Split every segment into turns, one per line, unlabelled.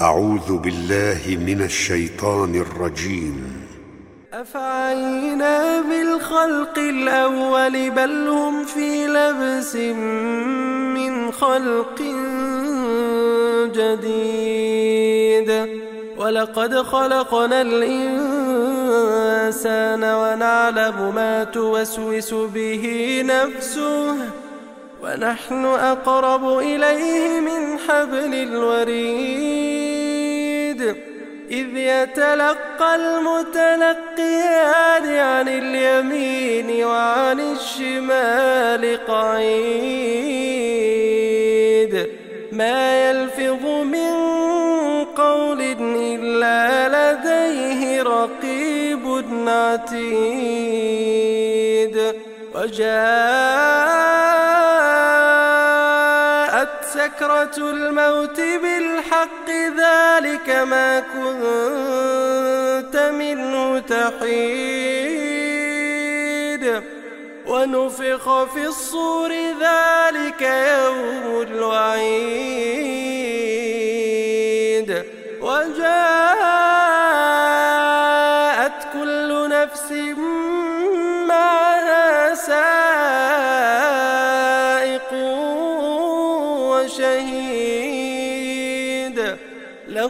أعوذ بالله من الشيطان الرجيم.
أفعينا بالخلق الأول بل هم في لبس من خلق جديد. ولقد خلقنا الإنسان ونعلم ما توسوس به نفسه ونحن أقرب إليه من حبل الوريد. إذ يتلقى المتلقيان عن اليمين وعن الشمال قعيد. ما يلفظ من قول إلا لديه رقيب عتيد. وجاءت سكرة الموت بالحق ذلك ما كنت منه تحيد. ونفخ في الصور ذلك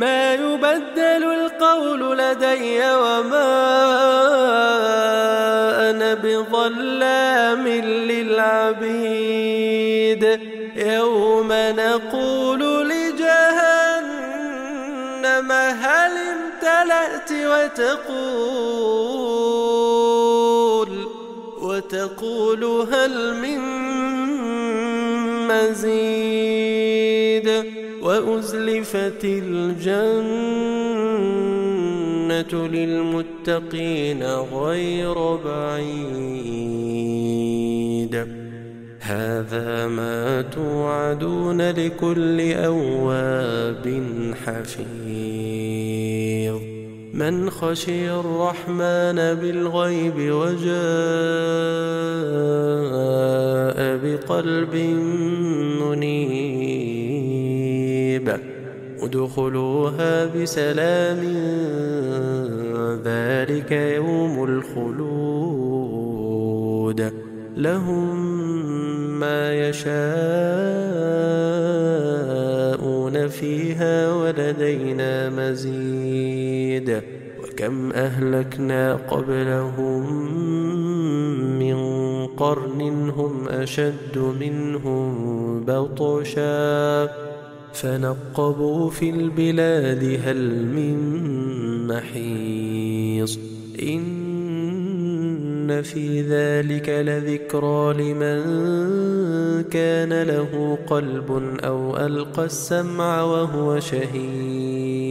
ما يبدل القول لدي وما أنا بظلام للعبيد. يوم نقول لجهنم هل امتلأت وتقول وتقول هل من مزيد. وأزلفت الجنة للمتقين غير بعيد. هذا ما توعدون لكل أواب حفيظ. من خشي الرحمن بالغيب وجاء بقلب منيب. ادخلوها بسلام. ذلك يوم الخلود. لهم ما يشاءون فيها ولدينا مزيد. وكم أهلكنا قبلهم من قرن هم أشد منهم بطشا. فنقبوا في البلاد هل من محيص إن في ذلك لذكرى لمن كان له قلب أو ألقى السمع وهو شهيد